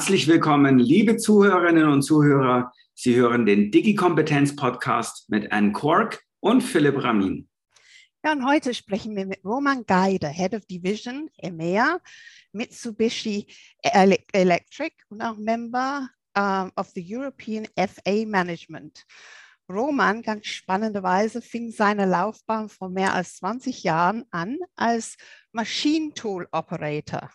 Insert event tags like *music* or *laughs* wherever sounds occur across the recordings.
Herzlich willkommen, liebe Zuhörerinnen und Zuhörer. Sie hören den Digi-Kompetenz-Podcast mit Anne Quark und Philipp Ramin. Ja, und heute sprechen wir mit Roman Geider, Head of Division EMEA, Mitsubishi Electric und auch Member uh, of the European FA Management. Roman, ganz spannenderweise, fing seine Laufbahn vor mehr als 20 Jahren an als Machine Tool Operator.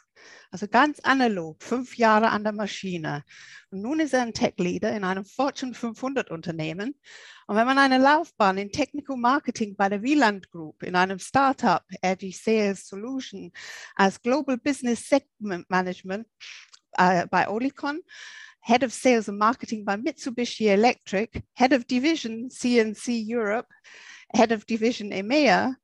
Also ganz analog, fünf Jahre an der Maschine. Und nun ist er ein Tech Leader in einem Fortune 500 Unternehmen. Und wenn man eine Laufbahn in Technical Marketing bei der Wieland Group, in einem Startup, Edgy Sales Solution, als Global Business Segment Management äh, bei Olicon, Head of Sales and Marketing bei Mitsubishi Electric, Head of Division CNC Europe, Head of Division EMEA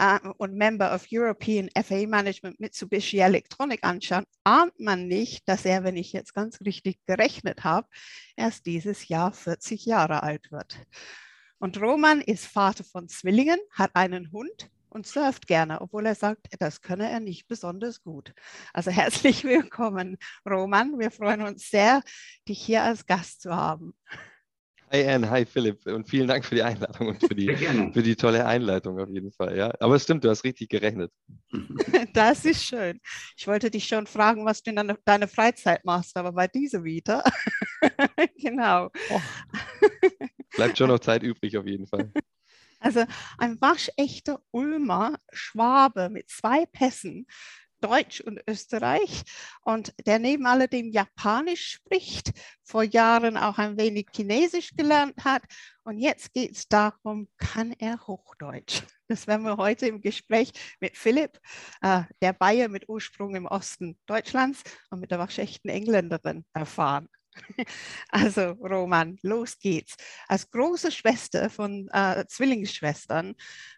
uh, und Member of European FA Management Mitsubishi Electronic anschaut, ahnt man nicht, dass er, wenn ich jetzt ganz richtig gerechnet habe, erst dieses Jahr 40 Jahre alt wird. Und Roman ist Vater von Zwillingen, hat einen Hund und surft gerne, obwohl er sagt, das könne er nicht besonders gut. Also *laughs* herzlich willkommen, Roman. Wir freuen uns sehr, dich hier als Gast zu haben. Hi Anne, hi Philipp und vielen Dank für die Einladung und für die, für die tolle Einleitung auf jeden Fall. Ja. Aber es stimmt, du hast richtig gerechnet. *laughs* Das ist schön. Ich wollte dich schon fragen, was du in deiner deine Freizeit machst, aber bei dieser wieder. *laughs* genau. Oh. Bleibt schon noch Zeit übrig auf jeden Fall. Also ein waschechter Ulmer Schwabe mit zwei Pässen, Deutsch und Österreich und der neben alledem Japanisch spricht, vor Jahren auch ein wenig Chinesisch gelernt hat und jetzt geht es darum, kann er Hochdeutsch? Das werden wir heute im Gespräch mit Philipp, äh, der Bayer mit Ursprung im Osten Deutschlands und mit der waschechten Engländerin erfahren. *laughs* Also Roman, los geht's. Als große Schwester von äh, Zwillingsschwestern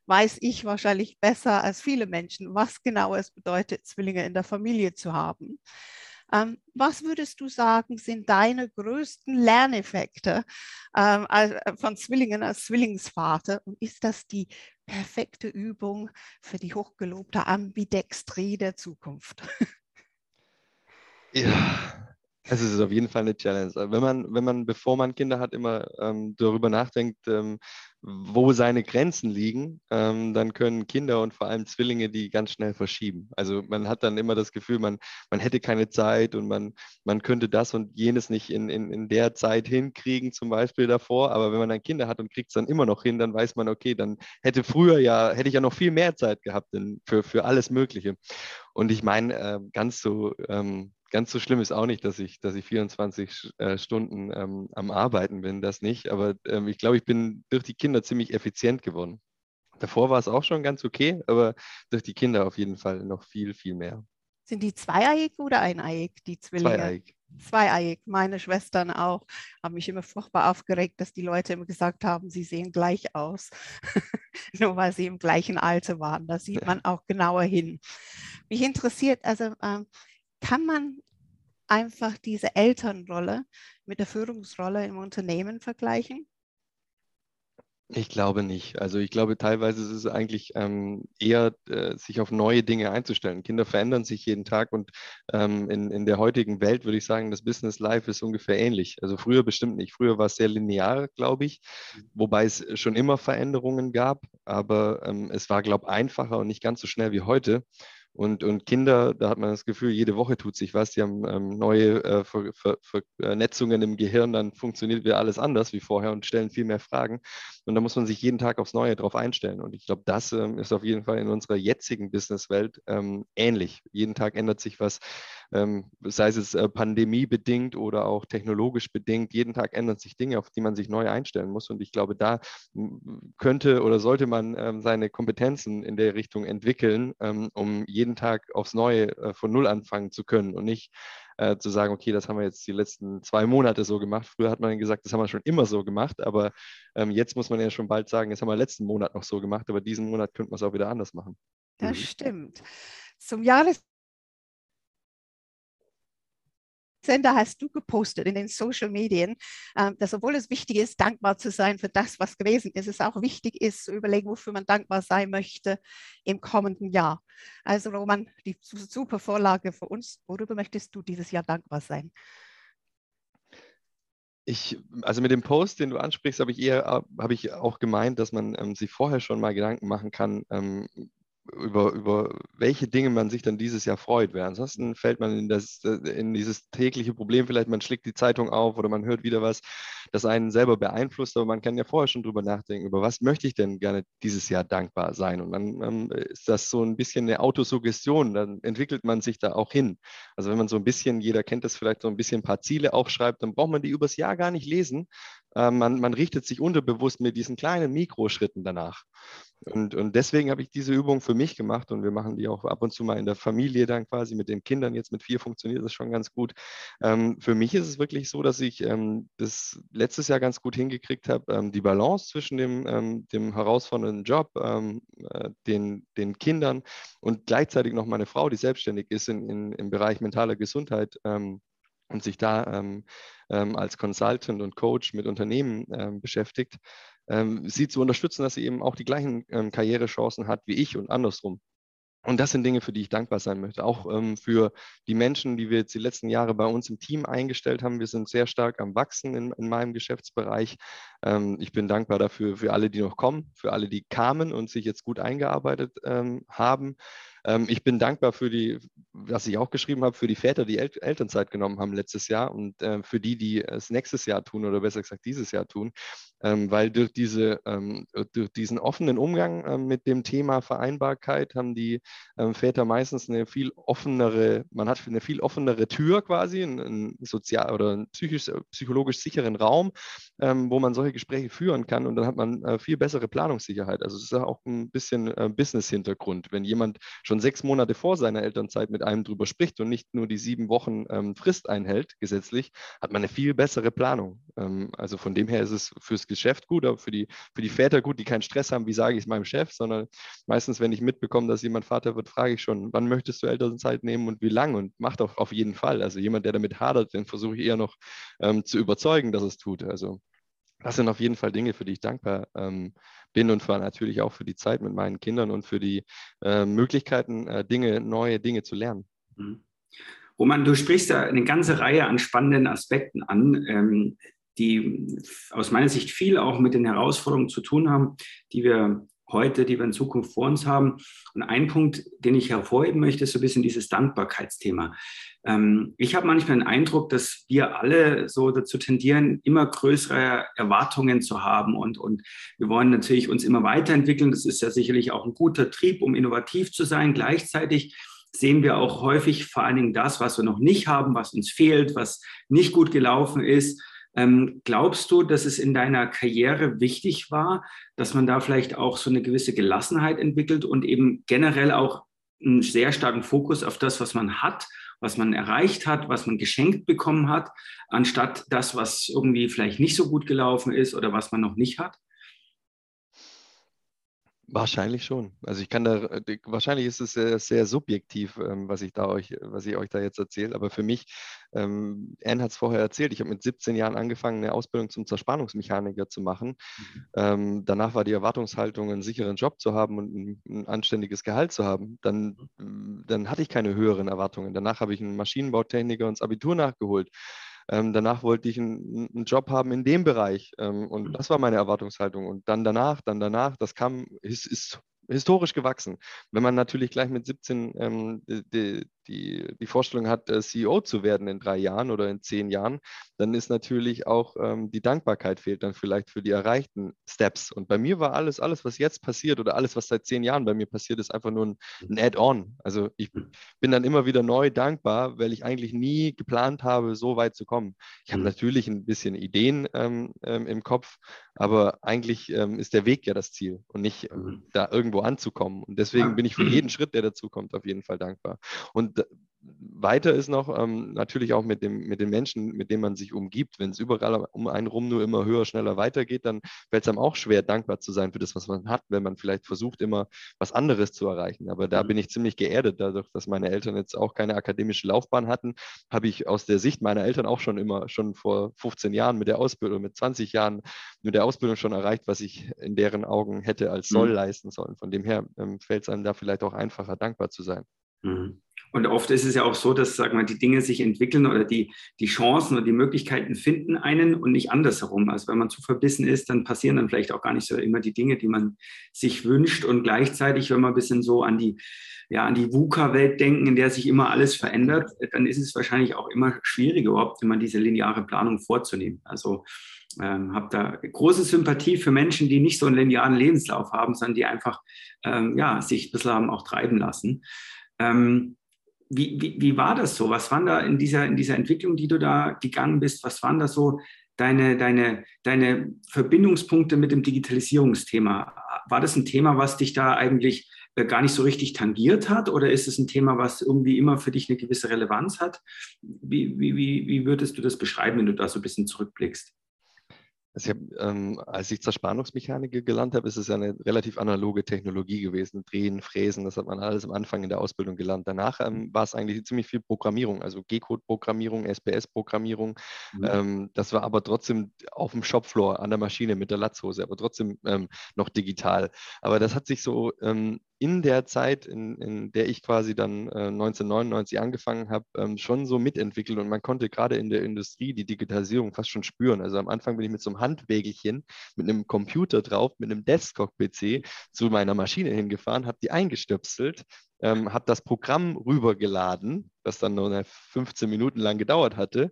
weiß ich wahrscheinlich besser als viele Menschen, was genau es bedeutet, Zwillinge in der Familie zu haben. Ähm, was würdest du sagen, sind deine größten Lerneffekte ähm, äh, von Zwillingen als Zwillingsvater? Und ist das die perfekte Übung für die hochgelobte Ambidextrie der Zukunft? Ja, es ist auf jeden Fall eine Challenge. Wenn man, wenn man, bevor man Kinder hat, immer ähm, darüber nachdenkt, ähm, wo seine Grenzen liegen, ähm, dann können Kinder und vor allem Zwillinge die ganz schnell verschieben. Also man hat dann immer das Gefühl, man, man hätte keine Zeit und man, man könnte das und jenes nicht in, in, in der Zeit hinkriegen, zum Beispiel davor. Aber wenn man dann Kinder hat und kriegt es dann immer noch hin, dann weiß man, okay, dann hätte früher ja, hätte ich ja noch viel mehr Zeit gehabt für, für alles Mögliche. Und ich meine, äh, ganz so ähm, ganz so schlimm ist auch nicht, dass ich, dass ich 24 äh, Stunden ähm, am Arbeiten bin, das nicht. Aber ähm, ich glaube, ich bin durch die Kinder ziemlich effizient geworden. Davor war es auch schon ganz okay, aber durch die Kinder auf jeden Fall noch viel, viel mehr. Sind die zweieiig oder eineiig, die Zwillinge? Zweieiig. Zweieiig. Meine Schwestern auch. Haben mich immer furchtbar aufgeregt, dass die Leute immer gesagt haben, sie sehen gleich aus. *laughs* Nur weil sie im gleichen Alter waren. Da sieht man auch genauer hin. Mich interessiert, also ähm, kann man einfach diese Elternrolle mit der Führungsrolle im Unternehmen vergleichen? Ich glaube nicht. Also ich glaube, teilweise ist es eigentlich ähm, eher, äh, sich auf neue Dinge einzustellen. Kinder verändern sich jeden Tag und ähm, in, in der heutigen Welt würde ich sagen, das Business Life ist ungefähr ähnlich. Also früher bestimmt nicht. Früher war es sehr linear, glaube ich, wobei es schon immer Veränderungen gab, aber ähm, es war, glaube ich, einfacher und nicht ganz so schnell wie heute. Und, und Kinder, da hat man das Gefühl, jede Woche tut sich was. Die haben ähm, neue äh, Ver Ver Vernetzungen im Gehirn, dann funktioniert wieder alles anders wie vorher und stellen viel mehr Fragen. Und da muss man sich jeden Tag aufs Neue drauf einstellen. Und ich glaube, das ähm, ist auf jeden Fall in unserer jetzigen Businesswelt ähm, ähnlich. Jeden Tag ändert sich was, ähm, sei es äh, pandemiebedingt oder auch technologisch bedingt. Jeden Tag ändern sich Dinge, auf die man sich neu einstellen muss. Und ich glaube, da könnte oder sollte man ähm, seine Kompetenzen in der Richtung entwickeln, ähm, um jeden jeden Tag aufs Neue äh, von Null anfangen zu können und nicht äh, zu sagen, okay, das haben wir jetzt die letzten zwei Monate so gemacht. Früher hat man gesagt, das haben wir schon immer so gemacht, aber ähm, jetzt muss man ja schon bald sagen, das haben wir letzten Monat noch so gemacht, aber diesen Monat könnte man es auch wieder anders machen. Das mhm. stimmt. Zum Jahres Sender hast du gepostet in den Social Medien, ähm, dass obwohl es wichtig ist, dankbar zu sein für das, was gewesen ist, es auch wichtig ist, zu überlegen, wofür man dankbar sein möchte im kommenden Jahr. Also Roman, die super Vorlage für uns. Worüber möchtest du dieses Jahr dankbar sein? Ich, also mit dem Post, den du ansprichst, habe ich eher, habe ich auch gemeint, dass man ähm, sich vorher schon mal Gedanken machen kann, ähm, über, über welche Dinge man sich dann dieses Jahr freut. Weil ansonsten fällt man in, das, in dieses tägliche Problem, vielleicht man schlägt die Zeitung auf oder man hört wieder was, das einen selber beeinflusst, aber man kann ja vorher schon drüber nachdenken, über was möchte ich denn gerne dieses Jahr dankbar sein. Und dann ähm, ist das so ein bisschen eine Autosuggestion, dann entwickelt man sich da auch hin. Also wenn man so ein bisschen, jeder kennt das vielleicht, so ein bisschen ein paar Ziele aufschreibt, dann braucht man die übers Jahr gar nicht lesen. Ähm, man, man richtet sich unterbewusst mit diesen kleinen Mikroschritten danach. Und, und deswegen habe ich diese Übung für mich gemacht und wir machen die auch ab und zu mal in der Familie dann quasi mit den Kindern. Jetzt mit vier funktioniert das schon ganz gut. Ähm, für mich ist es wirklich so, dass ich ähm, das letztes Jahr ganz gut hingekriegt habe, ähm, die Balance zwischen dem, ähm, dem herausfordernden Job, ähm, äh, den, den Kindern und gleichzeitig noch meine Frau, die selbstständig ist in, in, im Bereich mentaler Gesundheit ähm, und sich da als Consultant und Coach mit Unternehmen beschäftigt ähm, sie zu unterstützen, dass sie eben auch die gleichen ähm, Karrierechancen hat wie ich und andersrum. Und das sind Dinge, für die ich dankbar sein möchte. Auch ähm, für die Menschen, die wir jetzt die letzten Jahre bei uns im Team eingestellt haben. Wir sind sehr stark am Wachsen in, in meinem Geschäftsbereich. Ähm, ich bin dankbar dafür für alle, die noch kommen, für alle, die kamen und sich jetzt gut eingearbeitet ähm, haben. Ähm, ich bin dankbar für die, was ich auch geschrieben habe, für die Väter, die El Elternzeit genommen haben letztes Jahr und äh, für die, die es nächstes Jahr tun oder besser gesagt dieses Jahr tun, ähm, weil durch, diese, ähm, durch diesen offenen Umgang äh, mit dem Thema Vereinbarkeit haben die ähm, Väter meistens eine viel offenere, man hat eine viel offenere Tür quasi, einen, sozial oder einen psychisch, psychologisch sicheren Raum, ähm, wo man solche Gespräche führen kann und dann hat man äh, viel bessere Planungssicherheit. Also es ist auch ein bisschen äh, Business-Hintergrund. Wenn jemand schon sechs Monate vor seiner Elternzeit mit einem drüber spricht und nicht nur die sieben Wochen ähm, Frist einhält, gesetzlich, hat man eine viel bessere Planung. Ähm, also von dem her ist es fürs Geschäft gut, aber für die, für die Väter gut, die keinen Stress haben, wie sage ich es meinem Chef, sondern meistens, wenn ich mitbekomme, dass jemand Vater wird, frage ich schon, wann möchtest du Elternzeit nehmen und wie lang und macht auch auf jeden Fall. Also jemand, der damit hadert, den versuche ich eher noch ähm, zu überzeugen, dass es tut. Also das sind auf jeden Fall Dinge, für die ich dankbar ähm, bin und für natürlich auch für die Zeit mit meinen Kindern und für die äh, Möglichkeiten, äh, Dinge, neue Dinge zu lernen. Mhm. Roman, du sprichst da eine ganze Reihe an spannenden Aspekten an, ähm, die aus meiner Sicht viel auch mit den Herausforderungen zu tun haben, die wir heute, die wir in Zukunft vor uns haben. Und ein Punkt, den ich hervorheben möchte, ist so ein bisschen dieses Dankbarkeitsthema. Ähm, ich habe manchmal den Eindruck, dass wir alle so dazu tendieren, immer größere Erwartungen zu haben und, und wir wollen natürlich uns immer weiterentwickeln. Das ist ja sicherlich auch ein guter Trieb, um innovativ zu sein. Gleichzeitig sehen wir auch häufig vor allen Dingen das, was wir noch nicht haben, was uns fehlt, was nicht gut gelaufen ist. Ähm, glaubst du, dass es in deiner Karriere wichtig war, dass man da vielleicht auch so eine gewisse Gelassenheit entwickelt und eben generell auch einen sehr starken Fokus auf das, was man hat, was man erreicht hat, was man geschenkt bekommen hat, anstatt das, was irgendwie vielleicht nicht so gut gelaufen ist oder was man noch nicht hat? Wahrscheinlich schon. Also ich kann da, äh, wahrscheinlich ist es sehr, sehr subjektiv, ähm, was ich da euch, was ich euch da jetzt erzähle. Aber für mich, ähm, Anne hat es vorher erzählt, ich habe mit 17 Jahren angefangen, eine Ausbildung zum Zerspannungsmechaniker zu machen. Mhm. Ähm, danach war die Erwartungshaltung, einen sicheren Job zu haben und ein, ein anständiges Gehalt zu haben. Dann, mhm. dann hatte ich keine höheren Erwartungen. Danach habe ich einen Maschinenbautechniker und das Abitur nachgeholt. Ähm, danach wollte ich einen, einen, Job haben in dem Bereich. Ähm, und mhm. das war meine Erwartungshaltung. Und dann danach, dann danach, das kam, ist, ist historisch gewachsen. Wenn man natürlich gleich mit 17 ähm, die, die, die Vorstellung hat, äh, CEO zu werden in drei Jahren oder in zehn Jahren, dann ist natürlich auch ähm, die Dankbarkeit fehlt dann vielleicht für die erreichten Steps. Und bei mir war alles, alles, was jetzt passiert oder alles, was seit zehn Jahren bei mir passiert, ist einfach nur ein, ein Add-on. Also ich bin dann immer wieder neu dankbar, weil ich eigentlich nie geplant habe, so weit zu kommen. Ich habe mhm. natürlich ein bisschen Ideen ähm, ähm, im Kopf, aber eigentlich ähm, ist der Weg ja das Ziel und nicht ähm, da irgendwo anzukommen. Und deswegen bin ich für jeden Schritt, der dazu kommt, auf jeden Fall dankbar. Und weiter ist noch ähm, natürlich auch mit, dem, mit den Menschen, mit denen man sich umgibt. Wenn es überall um einen rum nur immer höher, schneller weitergeht, dann fällt es einem auch schwer, dankbar zu sein für das, was man hat, wenn man vielleicht versucht, immer was anderes zu erreichen. Aber da mhm. bin ich ziemlich geerdet, dadurch, dass meine Eltern jetzt auch keine akademische Laufbahn hatten, habe ich aus der Sicht meiner Eltern auch schon immer, schon vor 15 Jahren mit der Ausbildung, mit 20 Jahren mit der Ausbildung schon erreicht, was ich in deren Augen hätte als Soll mhm. leisten sollen. Von dem her ähm, fällt es einem da vielleicht auch einfacher, dankbar zu sein. Mhm. Und oft ist es ja auch so, dass sag mal, die Dinge sich entwickeln oder die, die Chancen oder die Möglichkeiten finden einen und nicht andersherum. Also wenn man zu verbissen ist, dann passieren dann vielleicht auch gar nicht so immer die Dinge, die man sich wünscht. Und gleichzeitig, wenn man ein bisschen so an die, ja, an die VUCA-Welt denken, in der sich immer alles verändert, dann ist es wahrscheinlich auch immer schwieriger, überhaupt immer diese lineare Planung vorzunehmen. Also ähm, habe da große Sympathie für Menschen, die nicht so einen linearen Lebenslauf haben, sondern die einfach ähm, ja, sich ein bisschen haben auch treiben lassen. Ähm, wie, wie, wie war das so? Was waren da in dieser, in dieser Entwicklung, die du da gegangen bist, was waren da so deine, deine, deine Verbindungspunkte mit dem Digitalisierungsthema? War das ein Thema, was dich da eigentlich äh, gar nicht so richtig tangiert hat? Oder ist es ein Thema, was irgendwie immer für dich eine gewisse Relevanz hat? Wie, wie, wie würdest du das beschreiben, wenn du da so ein bisschen zurückblickst? Also ich hab, ähm, als ich Zerspannungsmechaniker gelernt habe, ist es ja eine relativ analoge Technologie gewesen. Drehen, Fräsen, das hat man alles am Anfang in der Ausbildung gelernt. Danach ähm, war es eigentlich ziemlich viel Programmierung, also G-Code-Programmierung, SPS-Programmierung. Mhm. Ähm, das war aber trotzdem auf dem Shopfloor an der Maschine mit der Latzhose, aber trotzdem ähm, noch digital. Aber das hat sich so ähm, in der Zeit, in, in der ich quasi dann äh, 1999 angefangen habe, ähm, schon so mitentwickelt und man konnte gerade in der Industrie die Digitalisierung fast schon spüren. Also am Anfang bin ich mit so einem Handwägelchen, mit einem Computer drauf, mit einem Desktop-PC zu meiner Maschine hingefahren, habe die eingestöpselt, ähm, habe das Programm rübergeladen, das dann nur 15 Minuten lang gedauert hatte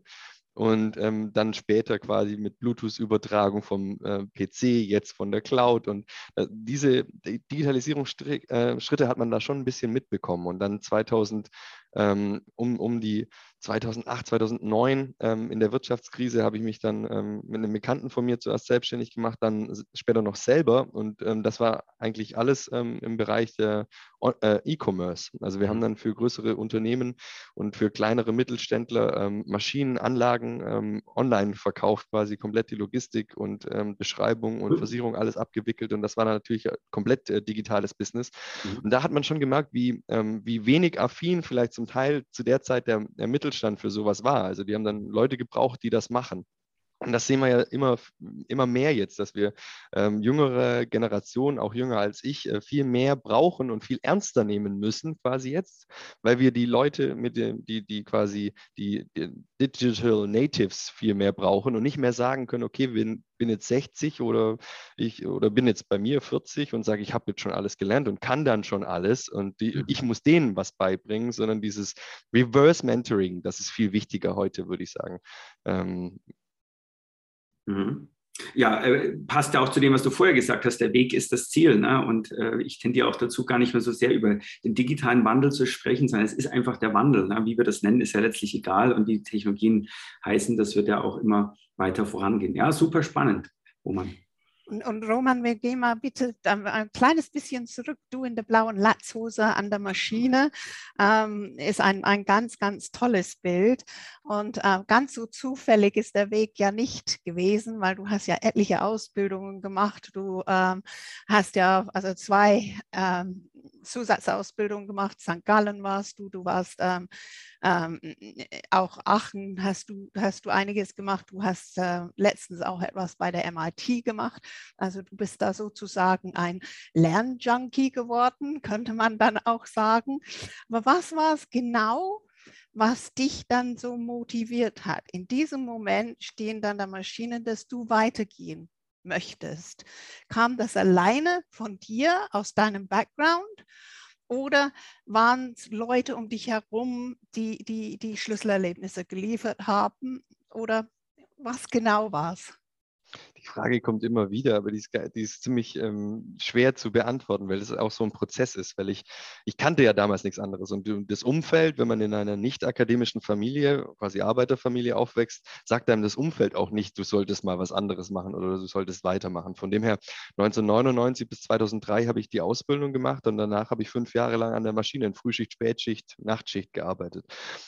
und ähm, dann später quasi mit Bluetooth-Übertragung vom äh, PC, jetzt von der Cloud. Und äh, diese Digitalisierungsschritte äh, hat man da schon ein bisschen mitbekommen. Und dann 2000, ähm, um, um die 2008, 2009 ähm, in der Wirtschaftskrise habe ich mich dann ähm, mit einem Bekannten von mir zuerst selbstständig gemacht, dann später noch selber. Und ähm, das war eigentlich alles ähm, im Bereich der äh, E-Commerce. Also wir haben mhm. dann für größere Unternehmen und für kleinere Mittelständler ähm, Maschinen, Anlagen online verkauft, quasi komplett die Logistik und Beschreibung und Versicherung alles abgewickelt. Und das war natürlich komplett äh, digitales Business. Mhm. Und da hat man schon gemerkt, wie, wie wenig affin vielleicht zum Teil zu der Zeit der, der Mittel Mittelstand für sowas war. Also die haben dann Leute gebraucht, die das machen. Und das sehen wir ja immer, immer mehr jetzt, dass wir ähm, jüngere Generationen, auch jünger als ich, äh, viel mehr brauchen und viel ernster nehmen müssen, quasi jetzt, weil wir die Leute mit dem, die, die quasi die, die Digital Natives viel mehr brauchen und nicht mehr sagen können, okay, bin, bin jetzt 60 oder ich oder bin jetzt bei mir 40 und sage, ich habe jetzt schon alles gelernt und kann dann schon alles und die, mhm. ich muss denen was beibringen, sondern dieses Reverse Mentoring, das ist viel wichtiger heute, würde ich sagen. Ähm, Mhm. Ja, äh, passt ja auch zu dem, was du vorher gesagt hast. Der Weg ist das Ziel. Ne? Und äh, ich tendiere auch dazu, gar nicht mehr so sehr über den digitalen Wandel zu sprechen, sondern es ist einfach der Wandel. Ne? Wie wir das nennen, ist ja letztlich egal. Und wie Technologien heißen, das wird ja auch immer weiter vorangehen. Ja, super spannend, Roman. Und, und, Roman, wir gehen mal bitte ein kleines bisschen zurück. Du in der blauen Latzhose an der Maschine ähm, ist ein, ein ganz, ganz tolles Bild. Und äh, ganz so zufällig ist der Weg ja nicht gewesen, weil du hast ja etliche Ausbildungen gemacht. Du ähm, hast ja also zwei ähm, Zusatzausbildungen gemacht. St. Gallen warst du, du warst ähm, ähm, auch Aachen, hast du, hast du einiges gemacht. Du hast äh, letztens auch etwas bei der MIT gemacht. Also du bist da sozusagen ein Lernjunkie geworden, könnte man dann auch sagen. Aber was war es genau, was dich dann so motiviert hat. In diesem Moment stehen dann der Maschinen, dass du weitergehen möchtest. Kam das alleine von dir aus deinem Background oder waren es Leute um dich herum, die, die die Schlüsselerlebnisse geliefert haben oder was genau war es? Frage kommt immer wieder, aber die ist, die ist ziemlich ähm, schwer zu beantworten, weil es auch so ein Prozess ist, weil ich, ich kannte ja damals nichts anderes. Und das Umfeld, wenn man in einer nicht akademischen Familie, quasi Arbeiterfamilie aufwächst, sagt einem das Umfeld auch nicht, du solltest mal was anderes machen oder du solltest weitermachen. Von dem her, 1999 bis 2003 habe ich die Ausbildung gemacht und danach habe ich fünf Jahre lang an der Maschine in Frühschicht, Spätschicht, Nachtschicht gearbeitet.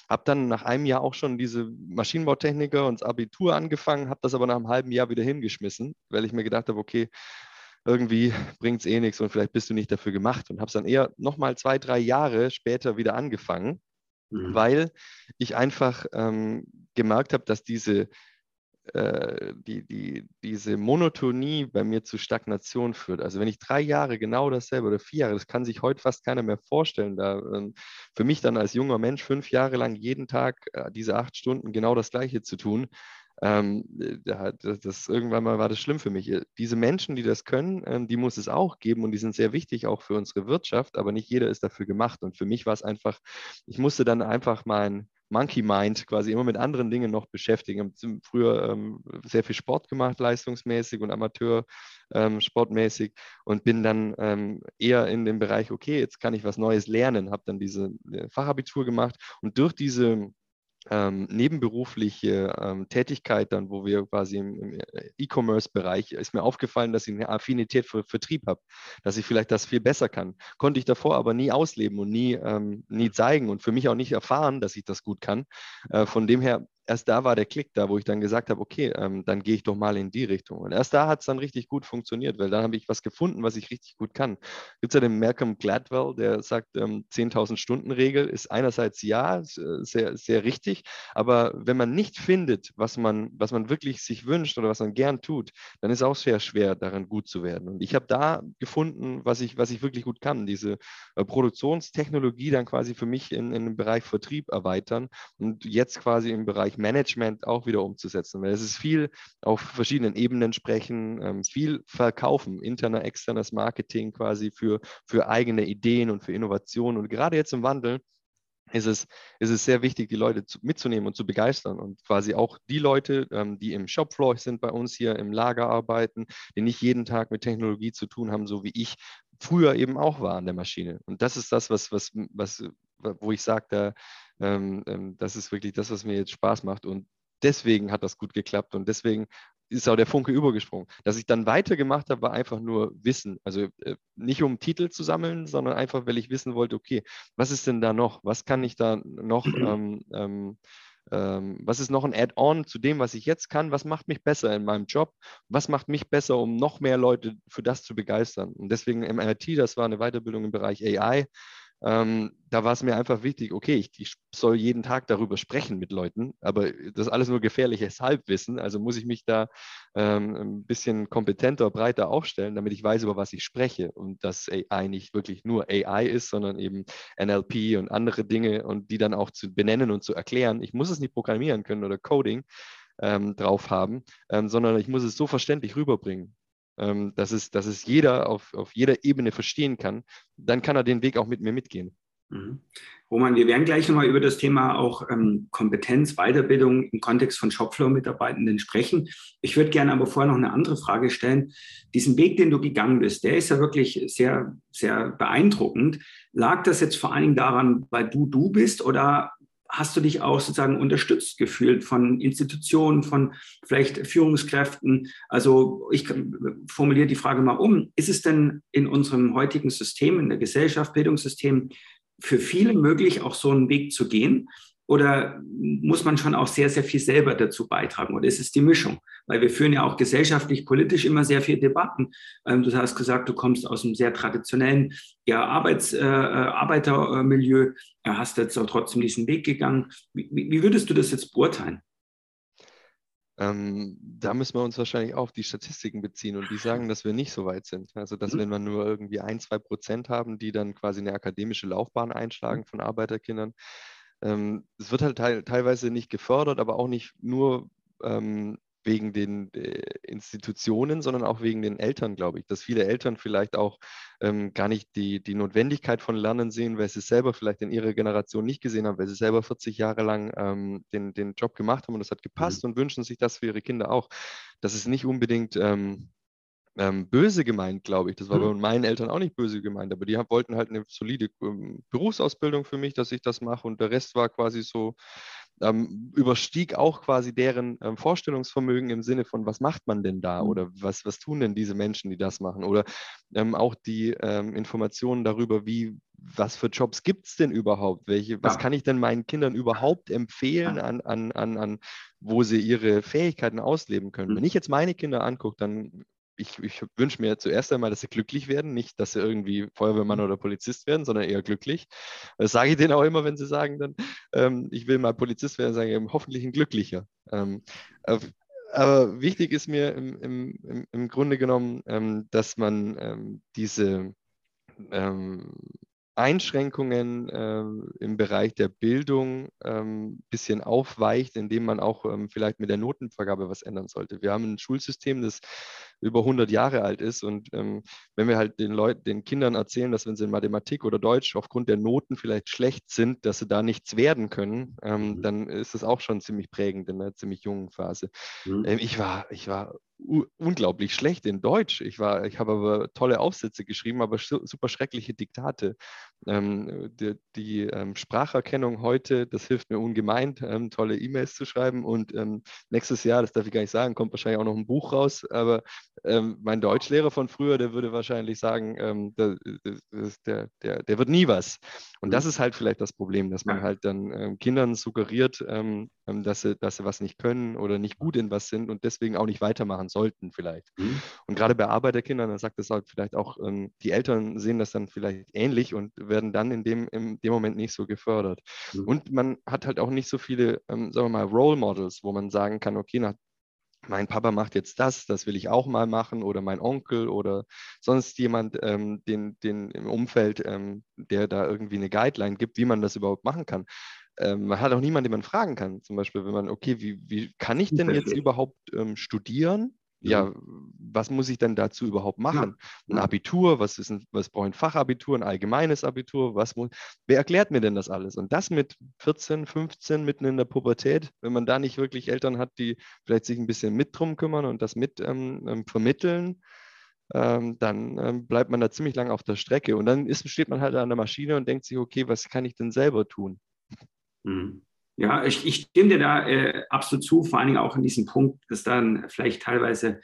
Habe dann nach einem Jahr auch schon diese Maschinenbautechniker und das Abitur angefangen, habe das aber nach einem halben Jahr wieder hingeschmissen, weil ich mir gedacht habe, okay, irgendwie bringt es eh nichts und vielleicht bist du nicht dafür gemacht und habe es dann eher nochmal zwei, drei Jahre später wieder angefangen, mhm. weil ich einfach ähm, gemerkt habe, dass diese äh, die, die, diese Monotonie bei mir zu Stagnation führt. Also wenn ich drei Jahre genau dasselbe oder vier Jahre, das kann sich heute fast keiner mehr vorstellen, da äh, für mich dann als junger Mensch fünf Jahre lang jeden Tag äh, diese acht Stunden genau das Gleiche zu tun, ähm, das, das, irgendwann mal war das schlimm für mich. Diese Menschen, die das können, ähm, die muss es auch geben und die sind sehr wichtig auch für unsere Wirtschaft, aber nicht jeder ist dafür gemacht. Und für mich war es einfach, ich musste dann einfach mein Monkey Mind quasi immer mit anderen Dingen noch beschäftigen. Ich habe früher ähm, sehr viel Sport gemacht, leistungsmäßig und Amateur ähm, sportmäßig und bin dann ähm, eher in dem Bereich, okay, jetzt kann ich was Neues lernen, habe dann diese äh, Fachabitur gemacht und durch diese ähm, nebenberufliche ähm, Tätigkeit dann, wo wir quasi im, im äh, E-Commerce-Bereich, ist mir aufgefallen, dass ich eine Affinität für Vertrieb habe, dass ich vielleicht das viel besser kann. Konnte ich davor aber nie ausleben und nie, ähm, nie zeigen und für mich auch nicht erfahren, dass ich das gut kann. Äh, von dem her erst da war der Klick da, wo ich dann gesagt habe, okay, ähm, dann gehe ich doch mal in die Richtung. Und erst da hat es dann richtig gut funktioniert, weil dann habe ich was gefunden, was ich richtig gut kann. Gibt es ja den Malcolm Gladwell, der sagt, ähm, 10.000 Stunden Regel ist einerseits ja, äh, sehr, sehr richtig, aber wenn man nicht findet, was man, was man wirklich sich wünscht oder was man gern tut, dann ist auch sehr schwer, darin gut zu werden. Und ich habe da gefunden, was ich, was ich wirklich gut kann, diese äh, Produktionstechnologie dann quasi für mich in, in den Bereich Vertrieb erweitern und jetzt quasi im Bereich Management auch wieder umzusetzen. Weil es ist viel auf verschiedenen Ebenen sprechen, ähm, viel verkaufen, interner, externes Marketing quasi für, für eigene Ideen und für Innovationen. Und gerade jetzt im Wandel ist es, ist es sehr wichtig, die Leute zu, mitzunehmen und zu begeistern und quasi auch die Leute, ähm, die im Shopfloor sind bei uns hier im Lager arbeiten, die nicht jeden Tag mit Technologie zu tun haben, so wie ich früher eben auch war an der Maschine. Und das ist das, was, was, was wo ich sage, da, ähm, ähm, das ist wirklich das, was mir jetzt Spaß macht. Und deswegen hat das gut geklappt und deswegen ist auch der Funke übergesprungen. Dass ich dann weitergemacht habe, war einfach nur Wissen. Also äh, nicht um Titel zu sammeln, sondern einfach, weil ich wissen wollte, okay, was ist denn da noch? Was kann ich da noch, ähm, ähm, ähm, was ist noch ein Add-on zu dem, was ich jetzt kann? Was macht mich besser in meinem Job? Was macht mich besser, um noch mehr Leute für das zu begeistern? Und deswegen MIT, das war eine Weiterbildung im Bereich AI ähm, da war es mir einfach wichtig, okay, ich, ich, soll jeden Tag darüber sprechen mit Leuten, aber das ist alles nur gefährliches Halbwissen. Also muss ich mich da ähm, ein bisschen kompetenter, breiter aufstellen, damit ich weiß, über was ich spreche und dass AI nicht wirklich nur AI ist, sondern eben NLP und andere Dinge und die dann auch zu benennen und zu erklären. Ich muss es nicht programmieren können oder Coding ähm, drauf haben, ähm, sondern ich muss es so verständlich rüberbringen ähm, dass, es, dass es jeder auf, auf jeder Ebene verstehen kann, dann kann er den Weg auch mit mir mitgehen. Mhm. Roman, wir werden gleich nochmal über das Thema auch ähm, Kompetenz, Weiterbildung im Kontext von Shopfloor-Mitarbeitenden sprechen. Ich würde gerne aber vorher noch eine andere Frage stellen. Diesen Weg, den du gegangen bist, der ist ja wirklich sehr, sehr beeindruckend. Lag das jetzt vor allen Dingen daran, weil du du bist oder hast du dich auch sozusagen unterstützt gefühlt von Institutionen, von vielleicht Führungskräften? Also ich formuliere die Frage mal um. Ist es denn in unserem heutigen System, in der Gesellschaft, Bildungssystem, für viele möglich, auch so einen Weg zu gehen? Oder muss man schon auch sehr, sehr viel selber dazu beitragen? Oder ist es die Mischung? Weil wir führen ja auch gesellschaftlich, politisch immer sehr viele Debatten. Ähm, du hast gesagt, du kommst aus einem sehr traditionellen ja, Arbeits, äh, Arbeitermilieu, hast jetzt auch trotzdem diesen Weg gegangen. Wie, wie würdest du das jetzt beurteilen? Ähm, da müssen wir uns wahrscheinlich auch die Statistiken beziehen und die sagen, dass wir nicht so weit sind. Also, dass mhm. wenn wir nur irgendwie ein, zwei Prozent haben, die dann quasi eine akademische Laufbahn einschlagen von Arbeiterkindern, ähm, es wird halt teil, teilweise nicht gefördert, aber auch nicht nur ähm, wegen den äh, Institutionen, sondern auch wegen den Eltern, glaube ich, dass viele Eltern vielleicht auch ähm, gar nicht die, die Notwendigkeit von Lernen sehen, weil sie es selber vielleicht in ihrer Generation nicht gesehen haben, weil sie selber 40 Jahre lang ähm, den, den Job gemacht haben und das hat gepasst mhm. und wünschen sich das für ihre Kinder auch. Das ist nicht unbedingt ähm, ähm, böse gemeint, glaube ich. Das war mhm. bei meinen Eltern auch nicht böse gemeint, aber die haben, wollten halt eine solide ähm, Berufsausbildung für mich, dass ich das mache und der Rest war quasi so, ähm, überstieg auch quasi deren ähm, Vorstellungsvermögen im Sinne von, was macht man denn da mhm. oder was, was tun denn diese Menschen, die das machen oder ähm, auch die ähm, Informationen darüber, wie, was für Jobs gibt es denn überhaupt? Welche, ja. was kann ich denn meinen Kindern überhaupt empfehlen, an, an, an, an wo sie ihre Fähigkeiten ausleben können? Mhm. Wenn ich jetzt meine Kinder angucke, dann ich, ich wünsche mir zuerst einmal, dass sie glücklich werden, nicht, dass sie irgendwie Feuerwehrmann mhm. oder Polizist werden, sondern eher glücklich. Das sage ich denen auch immer, wenn sie sagen dann, ähm, ich will mal Polizist werden, sage ich hoffentlich ein glücklicher. Ähm, aber wichtig ist mir im, im, im Grunde genommen, ähm, dass man ähm, diese ähm, Einschränkungen äh, im Bereich der Bildung ein ähm, bisschen aufweicht, indem man auch ähm, vielleicht mit der Notenvergabe was ändern sollte. Wir haben ein Schulsystem, das über 100 Jahre alt ist und ähm, wenn wir halt den Leuten, den Kindern erzählen, dass wenn sie in Mathematik oder Deutsch aufgrund der Noten vielleicht schlecht sind, dass sie da nichts werden können, ähm, mhm. dann ist das auch schon ziemlich prägend in einer ziemlich jungen Phase. Mhm. Ähm, ich war, ich war unglaublich schlecht in Deutsch. Ich, war, ich habe aber tolle Aufsätze geschrieben, aber super schreckliche Diktate. Ähm, die, die ähm, Spracherkennung heute, das hilft mir ungemein, ähm, tolle E-Mails zu schreiben. Und ähm, nächstes Jahr, das darf ich gar nicht sagen, kommt wahrscheinlich auch noch ein Buch raus. Aber ähm, mein Deutschlehrer von früher, der würde wahrscheinlich sagen, ähm, der, der, der, der, wird nie was. Und das mhm. ist halt vielleicht das Problem, dass man halt dann Kindern suggeriert, dass, sie, dass sie was nicht können oder nicht gut in was sind und deswegen auch nicht weitermachen sollten vielleicht. Mhm. Und gerade bei Arbeiterkindern, dann sagt es halt vielleicht auch, ähm, die Eltern sehen das dann vielleicht ähnlich und werden dann in dem, in dem Moment nicht so gefördert. Mhm. Und man hat halt auch nicht so viele, ähm, sagen wir mal, Role Models, wo man sagen kann, okay, nach mein Papa macht jetzt das, das will ich auch mal machen oder mein Onkel oder sonst jemand ähm, den, den im Umfeld, ähm, der da irgendwie eine Guideline gibt, wie man das überhaupt machen kann. Ähm, man hat auch niemanden, den man fragen kann. Zum Beispiel, wenn man, okay, wie, wie kann ich denn jetzt überhaupt ähm, studieren? Ja, was muss ich denn dazu überhaupt machen? Ein Abitur, was ist ein, was braucht ein Fachabitur, ein allgemeines Abitur, was muss, wer erklärt mir denn das alles? Und das mit 14, 15, mitten in der Pubertät, wenn man da nicht wirklich Eltern hat, die vielleicht sich ein bisschen mit drum kümmern und das mit ähm, ähm vermitteln, ähm, dann ähm, bleibt man da ziemlich lange auf der Strecke. Und dann ist, steht man halt an der Maschine und denkt sich, okay, was kann ich denn selber tun? Mhm. Ja, ich, ich stimme dir da äh, absolut zu, vor allen Dingen auch in diesem Punkt, dass dann vielleicht teilweise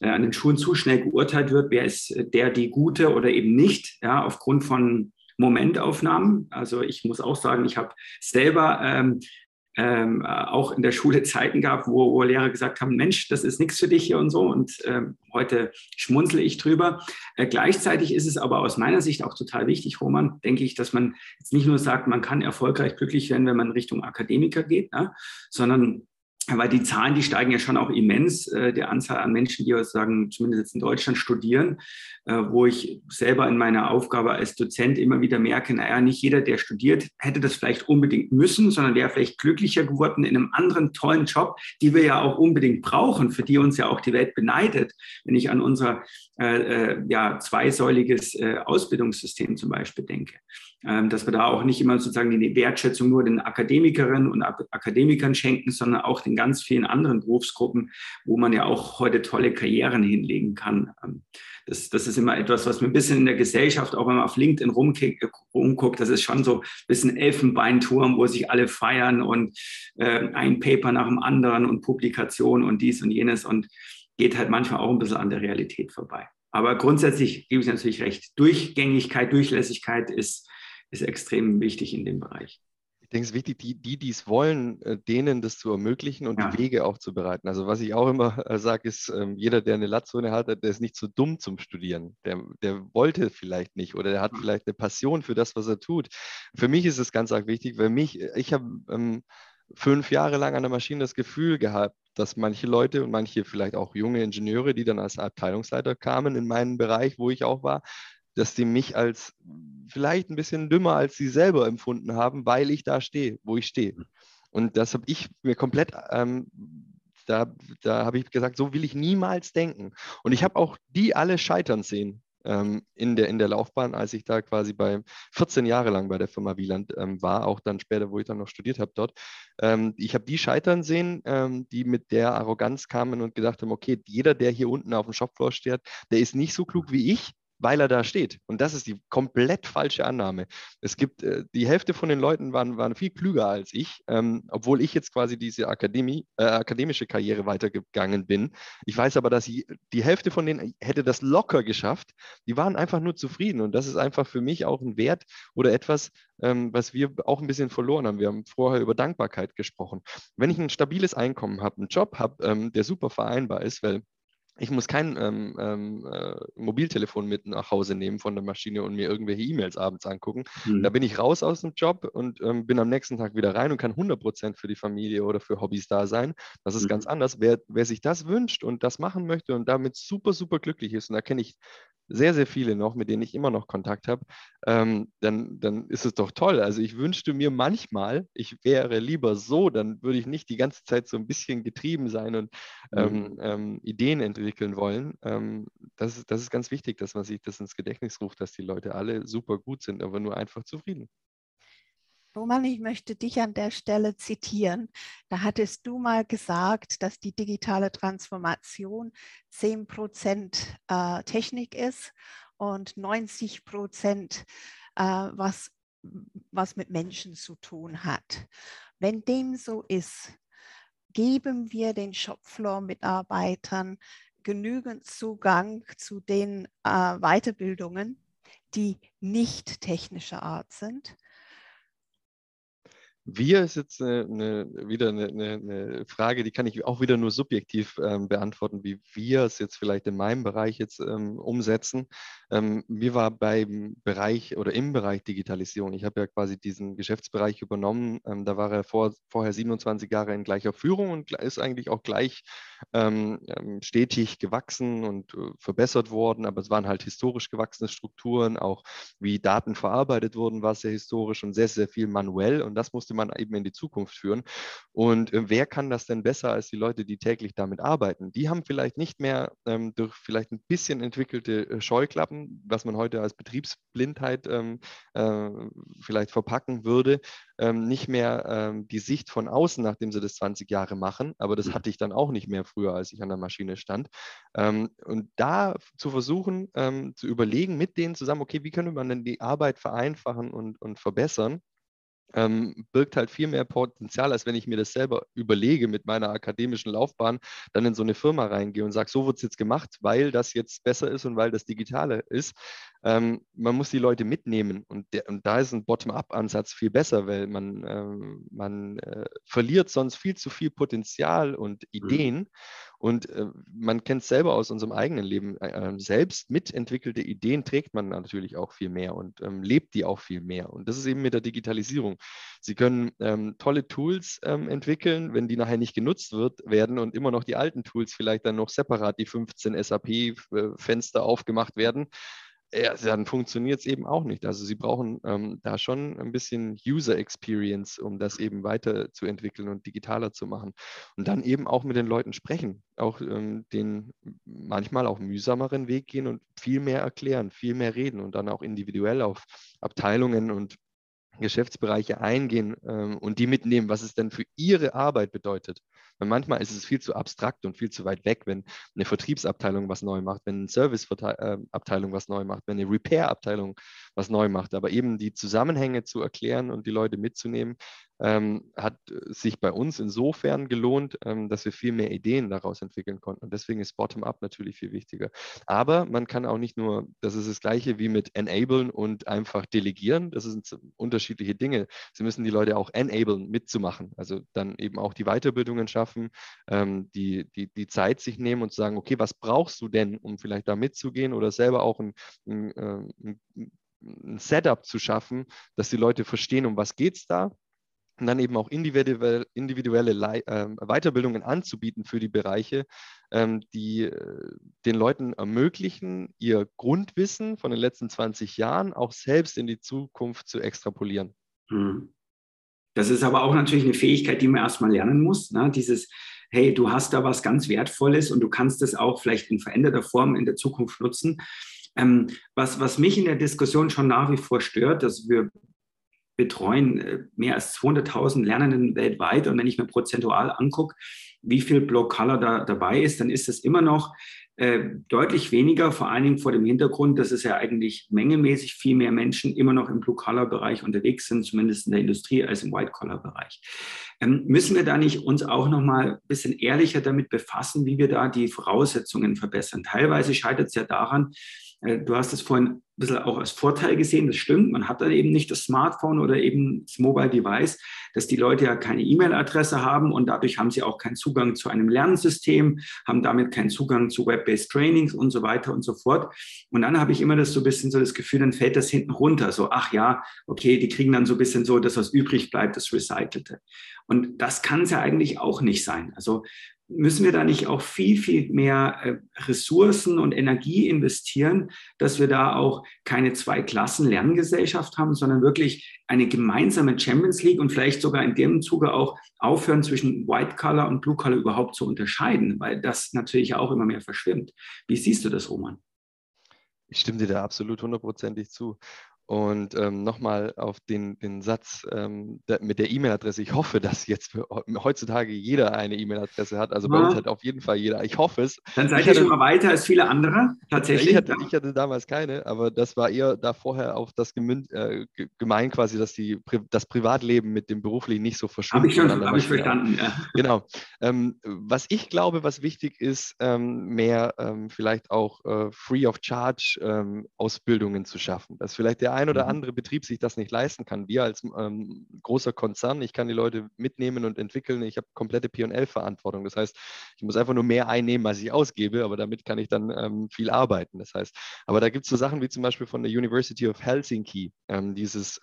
äh, an den Schulen zu schnell geurteilt wird, wer ist äh, der, die Gute oder eben nicht, ja, aufgrund von Momentaufnahmen. Also ich muss auch sagen, ich habe selber ähm, ähm, auch in der Schule Zeiten gab, wo, wo, Lehrer gesagt haben, Mensch, das ist nichts für dich hier und so. Und ähm, heute schmunzle ich drüber. Äh, gleichzeitig ist es aber aus meiner Sicht auch total wichtig, Roman, denke ich, dass man jetzt nicht nur sagt, man kann erfolgreich glücklich werden, wenn man Richtung Akademiker geht, ne, sondern weil die Zahlen, die steigen ja schon auch immens, äh, der Anzahl an Menschen, die sagen, zumindest jetzt in Deutschland studieren, äh, wo ich selber in meiner Aufgabe als Dozent immer wieder merke, naja, nicht jeder, der studiert, hätte das vielleicht unbedingt müssen, sondern wäre vielleicht glücklicher geworden in einem anderen tollen Job, die wir ja auch unbedingt brauchen, für die uns ja auch die Welt beneidet. Wenn ich an unser äh, äh ja, zweisäuliges äh, Ausbildungssystem zum Beispiel denke. Ähm, dass wir da auch nicht immer sozusagen die Wertschätzung nur den Akademikerinnen und Akademikern schenken, sondern auch den ganz vielen anderen Berufsgruppen, wo man ja auch heute tolle Karrieren hinlegen kann. Ähm, das, das ist immer etwas, was mir ein bisschen in der Gesellschaft, auch wenn man auf LinkedIn rumguckt, das ist schon so ein bisschen Elfenbeinturm, wo sich alle feiern und äh, ein Paper nach dem anderen und Publikation und dies und jenes und geht halt manchmal auch ein bisschen an der Realität vorbei. Aber grundsätzlich gebe ich natürlich recht. Durchgängigkeit, Durchlässigkeit ist ist extrem wichtig in dem Bereich. Ich denke, es ist wichtig, die, die es wollen, äh, denen das zu ermöglichen und ja. die Wege auch zu bereiten. Also was ich auch immer äh, sage, ist, ähm, jeder, der eine Latzone hat, der ist nicht zu so dumm zum Studieren. Der, der wollte vielleicht nicht oder der hat vielleicht eine Passion für das, was er tut. Für mich ist es ganz arg wichtig, weil mich, ich habe ähm, fünf Jahre lang an der Maschine das Gefühl gehabt, dass manche Leute und manche vielleicht auch junge Ingenieure, die dann als Abteilungsleiter kamen in meinen Bereich, wo ich auch war, dass die mich als vielleicht ein bisschen dümmer als sie selber empfunden haben, weil ich da stehe, wo ich stehe. Und das habe ich mir komplett ähm, da, da habe ich gesagt, so will ich niemals denken. Und ich habe auch die alle scheitern sehen ähm, in, der, in der Laufbahn, als ich da quasi bei 14 Jahre lang bei der Firma Wieland ähm, war, auch dann später, wo ich dann noch studiert habe dort. Ähm, ich habe die scheitern sehen, ähm, die mit der Arroganz kamen und gesagt haben, okay, jeder, der hier unten auf dem Shopfloor steht, der ist nicht so klug wie ich, weil er da steht. Und das ist die komplett falsche Annahme. Es gibt, äh, die Hälfte von den Leuten waren, waren viel klüger als ich, ähm, obwohl ich jetzt quasi diese Akademie, äh, akademische Karriere weitergegangen bin. Ich weiß aber, dass ich, die Hälfte von denen hätte das locker geschafft. Die waren einfach nur zufrieden. Und das ist einfach für mich auch ein Wert oder etwas, ähm, was wir auch ein bisschen verloren haben. Wir haben vorher über Dankbarkeit gesprochen. Wenn ich ein stabiles Einkommen habe, einen Job habe, ähm, der super vereinbar ist, weil ich muss kein ähm, ähm, äh, Mobiltelefon mit nach Hause nehmen von der Maschine und mir irgendwelche E-Mails abends angucken. Mhm. Da bin ich raus aus dem Job und ähm, bin am nächsten Tag wieder rein und kann 100 Prozent für die Familie oder für Hobbys da sein. Das ist mhm. ganz anders. Wer, wer sich das wünscht und das machen möchte und damit super, super glücklich ist, und da kenne ich sehr, sehr viele noch, mit denen ich immer noch Kontakt habe, ähm, dann, dann ist es doch toll. Also ich wünschte mir manchmal, ich wäre lieber so, dann würde ich nicht die ganze Zeit so ein bisschen getrieben sein und ähm, mhm. ähm, Ideen entwickeln wollen. Ähm, das, ist, das ist ganz wichtig, dass man sich das ins Gedächtnis ruft, dass die Leute alle super gut sind, aber nur einfach zufrieden. Roman, ich möchte dich an der Stelle zitieren. Da hattest du mal gesagt, dass die digitale Transformation 10 Prozent äh, Technik ist und 90 Prozent äh, was, was mit Menschen zu tun hat. Wenn dem so ist, geben wir den Shopfloor-Mitarbeitern genügend Zugang zu den äh, Weiterbildungen, die nicht technischer Art sind wir ist jetzt eine, eine, wieder eine, eine, Frage, die kann ich auch wieder nur subjektiv ähm, beantworten, wie wir es jetzt vielleicht in meinem Bereich jetzt ähm, umsetzen. Ähm, mir war beim Bereich oder im Bereich Digitalisierung, ich habe ja quasi diesen Geschäftsbereich übernommen, ähm, da war er vor, vorher 27 Jahre in gleicher Führung und ist eigentlich auch gleich ähm, ähm, stetig gewachsen und äh, verbessert worden, aber es waren halt historisch gewachsene Strukturen, auch wie Daten verarbeitet wurden, war sehr historisch und sehr, sehr viel manuell und das musste man eben in die Zukunft führen. Und äh, wer kann das denn besser als die Leute, die täglich damit arbeiten? Die haben vielleicht nicht mehr ähm, durch vielleicht ein bisschen entwickelte äh, Scheuklappen, was man heute als Betriebsblindheit ähm, äh, vielleicht verpacken würde, ähm, nicht mehr ähm, die Sicht von außen, nachdem sie das 20 Jahre machen. Aber das mhm. hatte ich dann auch nicht mehr früher, als ich an der Maschine stand. Ähm, und da zu versuchen, ähm, zu überlegen mit denen zusammen, okay, wie könnte man denn die Arbeit vereinfachen und, und verbessern? Ähm, birgt halt viel mehr Potenzial, als wenn ich mir das selber überlege mit meiner akademischen Laufbahn, dann in so eine Firma reingehe und sage, so wird es jetzt gemacht, weil das jetzt besser ist und weil das Digitale ist. Ähm, man muss die Leute mitnehmen und, der, und da ist ein Bottom-up-Ansatz viel besser, weil man, ähm, man äh, verliert sonst viel zu viel Potenzial und mhm. Ideen. Mhm. Und äh, man kennt es selber aus unserem eigenen Leben. Äh, ähm, selbst mitentwickelte Ideen trägt man natürlich auch viel mehr und ähm, lebt die auch viel mehr. Und das ist eben mit der Digitalisierung. Sie können ähm, tolle Tools ähm, entwickeln, wenn die nachher nicht genutzt wird, werden und immer noch die alten Tools vielleicht dann noch separat die 15 SAP-Fenster aufgemacht werden ja, dann funktioniert es eben auch nicht. Also Sie brauchen ähm, da schon ein bisschen User Experience, um das eben weiterzuentwickeln und digitaler zu machen. Und dann eben auch mit den Leuten sprechen, auch ähm, den manchmal auch mühsameren Weg gehen und viel mehr erklären, viel mehr reden und dann auch individuell auf Abteilungen und Geschäftsbereiche eingehen ähm, und die mitnehmen, was es denn für ihre Arbeit bedeutet. Weil manchmal ist es viel zu abstrakt und viel zu weit weg, wenn eine Vertriebsabteilung was neu macht, wenn eine Serviceabteilung was neu macht, wenn eine Repair-Abteilung was neu macht. Aber eben die Zusammenhänge zu erklären und die Leute mitzunehmen, ähm, hat sich bei uns insofern gelohnt, ähm, dass wir viel mehr Ideen daraus entwickeln konnten. Und deswegen ist Bottom-up natürlich viel wichtiger. Aber man kann auch nicht nur, das ist das Gleiche wie mit enablen und einfach delegieren. Das sind unterschiedliche Dinge. Sie müssen die Leute auch enablen, mitzumachen. Also dann eben auch die Weiterbildungen schaffen, ähm, die, die, die Zeit sich nehmen und sagen, okay, was brauchst du denn, um vielleicht da mitzugehen oder selber auch ein, ein, äh, ein ein Setup zu schaffen, dass die Leute verstehen, um was geht es da und dann eben auch individuelle, individuelle äh, Weiterbildungen anzubieten für die Bereiche, ähm, die äh, den Leuten ermöglichen, ihr Grundwissen von den letzten 20 Jahren auch selbst in die Zukunft zu extrapolieren. Hm. Das ist aber auch natürlich eine Fähigkeit, die man erstmal lernen muss. Ne? Dieses hey, du hast da was ganz Wertvolles und du kannst es auch vielleicht in veränderter Form in der Zukunft nutzen. Ähm, was, was mich in der Diskussion schon nach wie vor stört, dass wir betreuen äh, mehr als 200.000 Lernenden weltweit. Und wenn ich mir prozentual angucke, wie viel Block Color da dabei ist, dann ist es immer noch äh, deutlich weniger, vor allen Dingen vor dem Hintergrund, dass es ja eigentlich mengemäßig viel mehr Menschen immer noch im Blue-Collar-Bereich unterwegs sind, zumindest in der Industrie, als im White-Collar-Bereich. Ähm, müssen wir da nicht uns auch noch mal ein bisschen ehrlicher damit befassen, wie wir da die Voraussetzungen verbessern? Teilweise scheitert es ja daran, du hast es vorhin ein bisschen auch als Vorteil gesehen, das stimmt. Man hat dann eben nicht das Smartphone oder eben das Mobile Device, dass die Leute ja keine E-Mail-Adresse haben und dadurch haben sie auch keinen Zugang zu einem Lernsystem, haben damit keinen Zugang zu Web-based Trainings und so weiter und so fort. Und dann habe ich immer das so ein bisschen so das Gefühl, dann fällt das hinten runter. So, ach ja, okay, die kriegen dann so ein bisschen so, dass was übrig bleibt, das Recycelte. Und das kann es ja eigentlich auch nicht sein. Also müssen wir da nicht auch viel, viel mehr äh, Ressourcen und Energie investieren, dass wir da auch keine zwei Klassen Lerngesellschaft haben, sondern wirklich eine gemeinsame Champions League und vielleicht sogar in dem Zuge auch aufhören zwischen White Color und Blue Color überhaupt zu unterscheiden, weil das natürlich auch immer mehr verschwimmt. Wie siehst du das, Roman? Ich stimme dir da absolut hundertprozentig zu. Und ähm, nochmal auf den, den Satz ähm, der, mit der E-Mail-Adresse. Ich hoffe, dass jetzt für, heutzutage jeder eine E-Mail-Adresse hat. Also bei ja. uns hat auf jeden Fall jeder. Ich hoffe es. Dann seid ihr schon mal weiter als viele andere, tatsächlich. Ich hatte, ich hatte, damals keine, aber das war eher da vorher auf das Gemünd, äh, gemein quasi, dass die, das Privatleben mit dem beruflichen nicht so verschwimmt. Habe ich schon hab ich verstanden, ja. Genau. Ähm, was ich glaube, was wichtig ist, ähm, mehr ähm, vielleicht auch äh, free of charge ähm, Ausbildungen zu schaffen. Dass vielleicht der ein oder mhm. andere Betrieb sich das nicht leisten kann. Wir als ähm, großer Konzern, ich kann die Leute mitnehmen und entwickeln. Ich habe komplette P&L-Verantwortung. Das heißt, ich muss einfach nur mehr einnehmen, als ich ausgebe, aber damit kann ich dann ähm, viel arbeiten. Das heißt, aber da gibt es so Sachen wie zum Beispiel von der University of Helsinki, ähm, dieses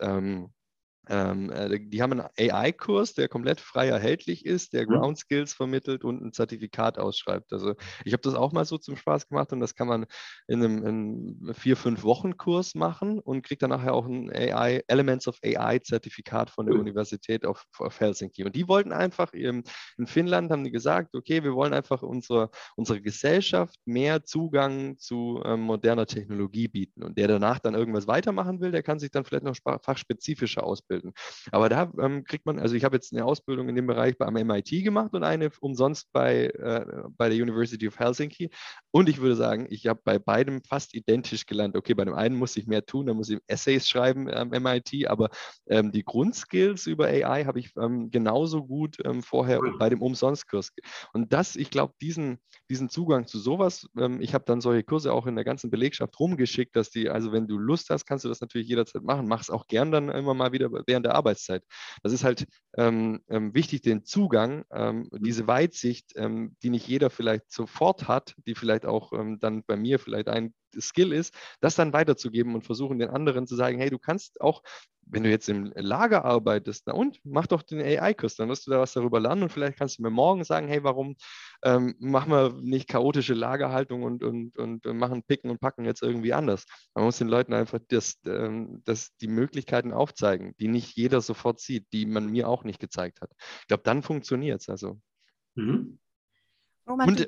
ähm, äh, die haben einen AI-Kurs, der komplett frei erhältlich ist, der mhm. Ground Skills vermittelt und ein Zertifikat ausschreibt. Also ich habe das auch mal so zum Spaß gemacht und das kann man in einem, einem vier, fünf Wochen Kurs machen und kriegt dann nachher auch ein AI, Elements of AI-Zertifikat von der mhm. Universität of, of, Helsinki. Und die wollten einfach, in Finnland haben die gesagt, okay, wir wollen einfach unsere, unsere Gesellschaft mehr Zugang zu ähm, moderner Technologie bieten. Und der danach dann irgendwas weitermachen will, der kann sich dann vielleicht noch fachspezifischer ausbilden ausbilden. Aber da ähm, kriegt man, also ich habe jetzt eine Ausbildung in dem Bereich beim MIT gemacht und eine umsonst bei, äh, bei der University of Helsinki. Und ich würde sagen, ich habe bei beidem fast identisch gelernt. Okay, bei dem einen muss ich mehr tun, da muss ich Essays schreiben am MIT, aber ähm, die Grundskills über AI habe ich ähm, genauso gut ähm, vorher bei dem Umsonstkurs. Und das, ich glaube, diesen, diesen Zugang zu sowas, ähm, ich habe dann solche Kurse auch in der ganzen Belegschaft rumgeschickt, dass die, also wenn du Lust hast, kannst du das natürlich jederzeit machen. Mach es auch gern dann immer mal wieder während der Arbeitszeit. Das ist halt ähm, ähm, wichtig, den Zugang, ähm, diese Weitsicht, ähm, die nicht jeder vielleicht sofort hat, die vielleicht auch ähm, dann bei mir vielleicht ein Skill ist, das dann weiterzugeben und versuchen den anderen zu sagen, hey, du kannst auch, wenn du jetzt im Lager arbeitest, na und, mach doch den AI-Kurs, dann wirst du da was darüber lernen und vielleicht kannst du mir morgen sagen, hey, warum ähm, machen wir nicht chaotische Lagerhaltung und, und, und machen Picken und Packen jetzt irgendwie anders. Man muss den Leuten einfach das, ähm, das, die Möglichkeiten aufzeigen, die nicht jeder sofort sieht, die man mir auch nicht gezeigt hat. Ich glaube, dann funktioniert es. Also. Mhm. Roman, und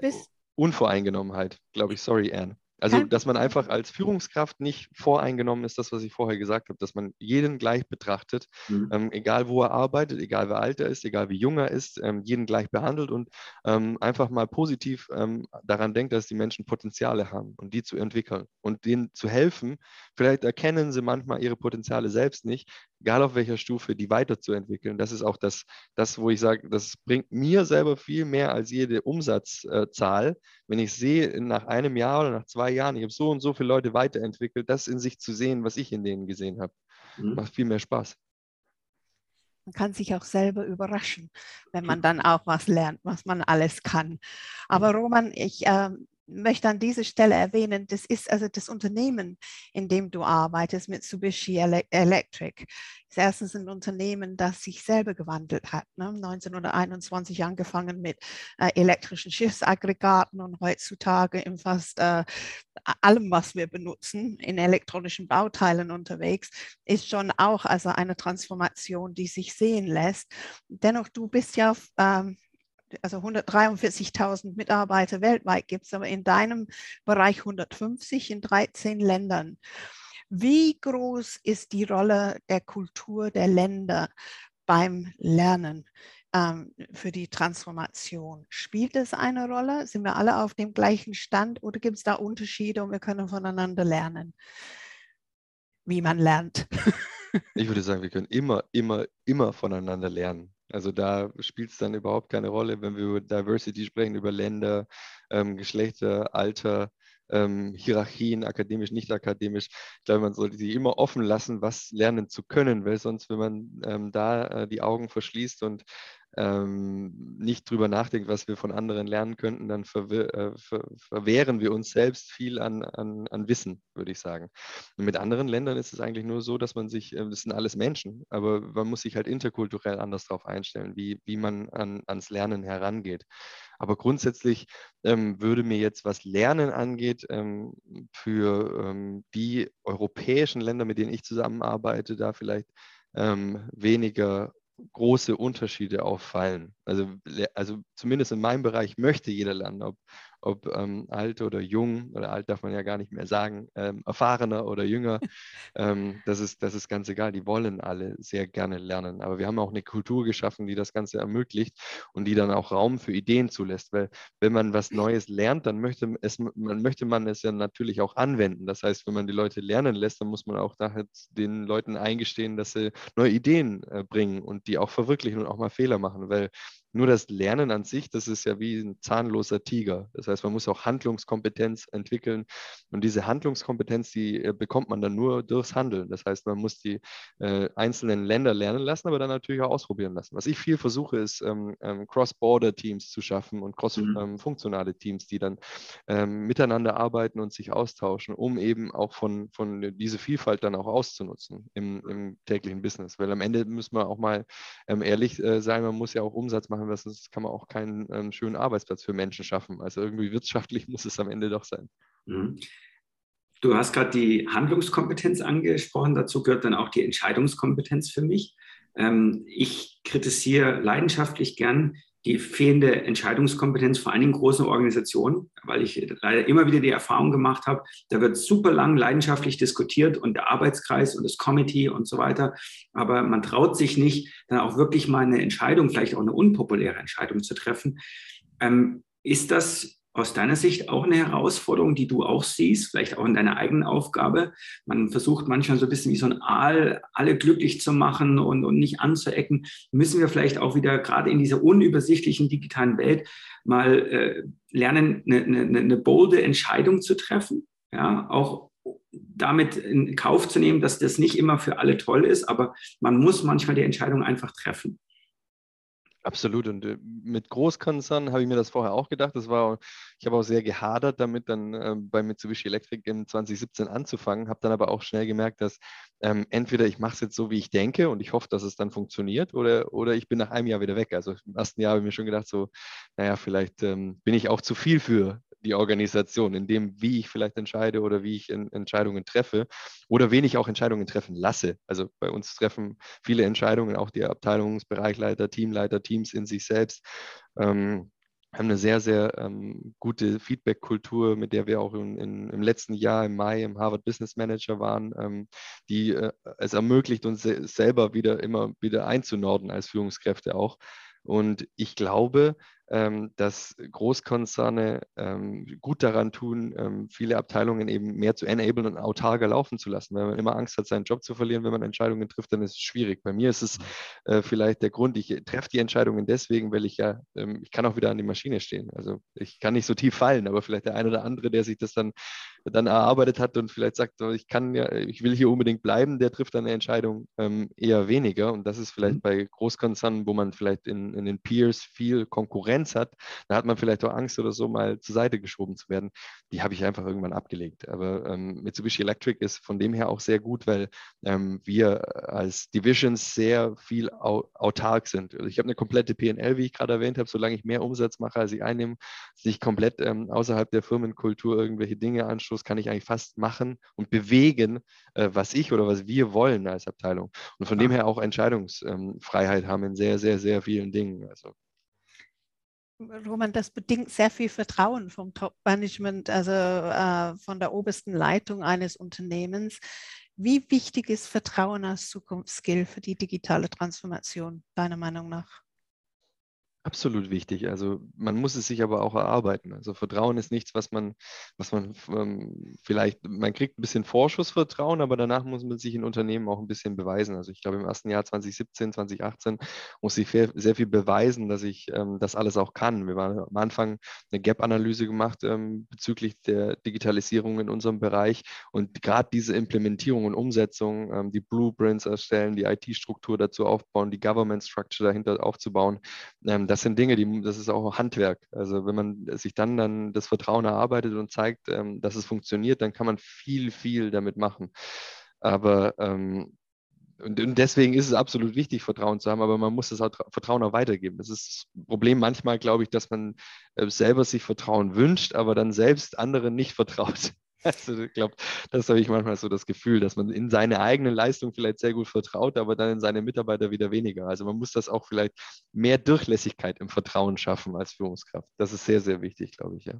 Unvoreingenommenheit, glaube ich. Sorry, Anne. Also, dass man einfach als Führungskraft nicht voreingenommen ist, das, was ich vorher gesagt habe, dass man jeden gleich betrachtet, mhm. ähm, egal wo er arbeitet, egal wer alt er ist, egal wie jung er ist, ähm, jeden gleich behandelt und ähm, einfach mal positiv ähm, daran denkt, dass die Menschen Potenziale haben und die zu entwickeln und denen zu helfen. Vielleicht erkennen sie manchmal ihre Potenziale selbst nicht, egal auf welcher Stufe, die weiterzuentwickeln. Das ist auch das, das wo ich sage, das bringt mir selber viel mehr als jede Umsatzzahl, wenn ich sehe, nach einem Jahr oder nach zwei Jahren, ich habe so und so viele Leute weiterentwickelt, das in sich zu sehen, was ich in denen gesehen habe. Mhm. Macht viel mehr Spaß. Man kann sich auch selber überraschen, wenn man dann auch was lernt, was man alles kann. Aber Roman, ich äh, möchte an dieser Stelle erwähnen, das ist also das Unternehmen, in dem du arbeitest, Mitsubishi Electric. Das ist erstens ein Unternehmen, das sich selber gewandelt hat. Ne? 1921 angefangen mit äh, elektrischen Schiffsaggregaten und heutzutage in fast äh, allem, was wir benutzen, in elektronischen Bauteilen unterwegs, ist schon auch also eine Transformation, die sich sehen lässt. Dennoch, du bist ja ähm, also 143.000 Mitarbeiter weltweit gibt es, aber in deinem Bereich 150 in 13 Ländern. Wie groß ist die Rolle der Kultur der Länder beim Lernen ähm, für die Transformation? Spielt es eine Rolle? Sind wir alle auf dem gleichen Stand oder gibt es da Unterschiede und wir können voneinander lernen, wie man lernt? ich würde sagen, wir können immer, immer, immer voneinander lernen. Also da spielt es dann überhaupt keine Rolle, wenn wir über Diversity sprechen, über Länder, ähm, Geschlechter, Alter, ähm, Hierarchien, akademisch, nicht akademisch. Ich glaube, man sollte sie immer offen lassen, was lernen zu können, weil sonst, wenn man ähm, da äh, die Augen verschließt und ähm, nicht drüber nachdenkt, was wir von anderen lernen könnten, dann verwehr, äh, ver verwehren wir uns selbst viel an, an, an Wissen, würde ich sagen. Und mit anderen Ländern ist es eigentlich nur so, dass man sich, äh, das sind alles Menschen, aber man muss sich halt interkulturell anders darauf einstellen, wie, wie man an, ans Lernen herangeht. Aber grundsätzlich ähm, würde mir jetzt, was Lernen angeht, ähm, für ähm, die europäischen Länder, mit denen ich zusammenarbeite, da vielleicht ähm, weniger große Unterschiede auffallen. Also, also zumindest in meinem Bereich möchte jeder lernen, ob, ob ähm, alt oder jung, oder alt darf man ja gar nicht mehr sagen, ähm, erfahrener oder jünger, *laughs* ähm, das, ist, das ist ganz egal. Die wollen alle sehr gerne lernen. Aber wir haben auch eine Kultur geschaffen, die das Ganze ermöglicht und die dann auch Raum für Ideen zulässt. Weil wenn man was Neues lernt, dann möchte, es, man, möchte man es ja natürlich auch anwenden. Das heißt, wenn man die Leute lernen lässt, dann muss man auch nachher den Leuten eingestehen, dass sie neue Ideen äh, bringen und die auch verwirklichen und auch mal Fehler machen. Weil nur das Lernen an sich, das ist ja wie ein zahnloser Tiger. Das heißt, man muss auch Handlungskompetenz entwickeln. Und diese Handlungskompetenz, die äh, bekommt man dann nur durchs Handeln. Das heißt, man muss die äh, einzelnen Länder lernen lassen, aber dann natürlich auch ausprobieren lassen. Was ich viel versuche, ist ähm, ähm, Cross-Border-Teams zu schaffen und cross-funktionale mhm. ähm, Teams, die dann ähm, miteinander arbeiten und sich austauschen, um eben auch von, von diese Vielfalt dann auch auszunutzen im, im täglichen Business. Weil am Ende müssen wir auch mal ähm, ehrlich äh, sein, man muss ja auch Umsatz machen machen, das kann man auch keinen ähm, schönen Arbeitsplatz für Menschen schaffen. Also irgendwie wirtschaftlich *laughs* muss es am Ende doch sein. Mhm. Du hast gerade die Handlungskompetenz angesprochen, dazu gehört dann auch die Entscheidungskompetenz für mich. Ähm, ich kritisiere leidenschaftlich gern die fehlende Entscheidungskompetenz vor allen Dingen großen Organisationen, weil ich leider immer wieder die Erfahrung gemacht habe, da wird super lang leidenschaftlich diskutiert und der Arbeitskreis und das Committee und so weiter, aber man traut sich nicht, dann auch wirklich mal eine Entscheidung, vielleicht auch eine unpopuläre Entscheidung zu treffen. Ähm, ist das aus deiner Sicht auch eine Herausforderung, die du auch siehst, vielleicht auch in deiner eigenen Aufgabe? Man versucht manchmal so ein bisschen wie so ein Aal, alle glücklich zu machen und, und nicht anzuecken. Müssen wir vielleicht auch wieder gerade in dieser unübersichtlichen digitalen Welt mal äh, lernen, eine, eine, eine bolde Entscheidung zu treffen? Ja, auch damit in Kauf zu nehmen, dass das nicht immer für alle toll ist, aber man muss manchmal die Entscheidung einfach treffen. Absolut. Und äh, mit Großkonzernen habe ich mir das vorher auch gedacht. Das war, ich habe auch sehr gehadert damit, dann äh, bei Mitsubishi Electric in 2017 anzufangen, habe dann aber auch schnell gemerkt, dass ähm, entweder ich mache es jetzt so, wie ich denke und ich hoffe, dass es dann funktioniert, oder, oder ich bin nach einem Jahr wieder weg. Also im ersten Jahr habe ich mir schon gedacht, so, naja, vielleicht ähm, bin ich auch zu viel für die Organisation, in dem, wie ich vielleicht entscheide oder wie ich Entscheidungen treffe oder wen ich auch Entscheidungen treffen lasse. Also bei uns treffen viele Entscheidungen auch die Abteilungsbereichleiter, Teamleiter, Teams in sich selbst. Ähm, haben eine sehr, sehr ähm, gute Feedback-Kultur, mit der wir auch in, in, im letzten Jahr im Mai im Harvard Business Manager waren, ähm, die äh, es ermöglicht, uns se selber wieder immer wieder einzunorden als Führungskräfte auch. Und ich glaube, dass Großkonzerne ähm, gut daran tun, ähm, viele Abteilungen eben mehr zu enablen und autarker laufen zu lassen. Wenn man immer Angst hat, seinen Job zu verlieren, wenn man Entscheidungen trifft, dann ist es schwierig. Bei mir ist es äh, vielleicht der Grund, ich treffe die Entscheidungen deswegen, weil ich ja, ich kann auch wieder an die Maschine stehen. Also ich kann nicht so tief fallen, aber vielleicht der eine oder andere, der sich das dann, dann erarbeitet hat und vielleicht sagt, ich kann ja, ich will hier unbedingt bleiben, der trifft dann eine Entscheidung eher weniger. Und das ist vielleicht mhm. bei Großkonzernen, wo man vielleicht in, in den Peers viel Konkurrenz Konkurrenz hat, da hat man vielleicht auch Angst oder so mal zur Seite geschoben zu werden. Die habe ich einfach irgendwann abgelegt. Aber ähm, Mitsubishi Electric ist von dem her auch sehr gut, weil ähm, wir als Divisions sehr viel au autark sind. Also ich habe eine komplette PNL, wie ich gerade erwähnt habe, solange ich mehr Umsatz mache, als ich einnehme, sich komplett ähm, außerhalb der Firmenkultur irgendwelche Dinge anstoß, kann ich eigentlich fast machen und bewegen, äh, was ich oder was wir wollen als Abteilung. Und von ja. dem her auch Entscheidungsfreiheit haben in sehr, sehr, sehr vielen Dingen. Also Roman, das bedingt sehr viel Vertrauen vom Top-Management, also äh, von der obersten Leitung eines Unternehmens. Wie wichtig ist Vertrauen als Zukunftsskill für die digitale Transformation, deiner Meinung nach? Absolut wichtig. Also man muss es sich aber auch erarbeiten. Also Vertrauen ist nichts, was man, was man ähm, vielleicht, man kriegt ein bisschen Vorschussvertrauen, aber danach muss man sich in Unternehmen auch ein bisschen beweisen. Also ich glaube, im ersten Jahr 2017, 2018 muss ich sehr, viel beweisen, dass ich ähm, das alles auch kann. Wir haben am Anfang eine Gap-Analyse gemacht ähm, bezüglich der Digitalisierung in unserem Bereich und gerade diese Implementierung und Umsetzung, ähm, die Blueprints erstellen, die IT-Struktur dazu aufbauen, die Government Structure dahinter aufzubauen, ähm, das sind Dinge, die, das ist auch Handwerk. Also wenn man sich dann, dann das Vertrauen erarbeitet und zeigt, ähm, dass es funktioniert, dann kann man viel, viel damit machen. Aber ähm, und, und, deswegen ist es absolut wichtig, Vertrauen zu haben, aber man muss das Vertrauen auch weitergeben. Das ist das Problem manchmal, glaube ich, dass man äh, selber sich Vertrauen wünscht, aber dann selbst anderen nicht *laughs* vertraut. Also ich glaube, das habe ich manchmal so das Gefühl, dass man in seine eigene Leistung vielleicht sehr gut vertraut, aber dann in seine Mitarbeiter wieder weniger. Also man muss das auch vielleicht mehr Durchlässigkeit im Vertrauen schaffen als Führungskraft. Das ist sehr, sehr wichtig, glaube ich, ja.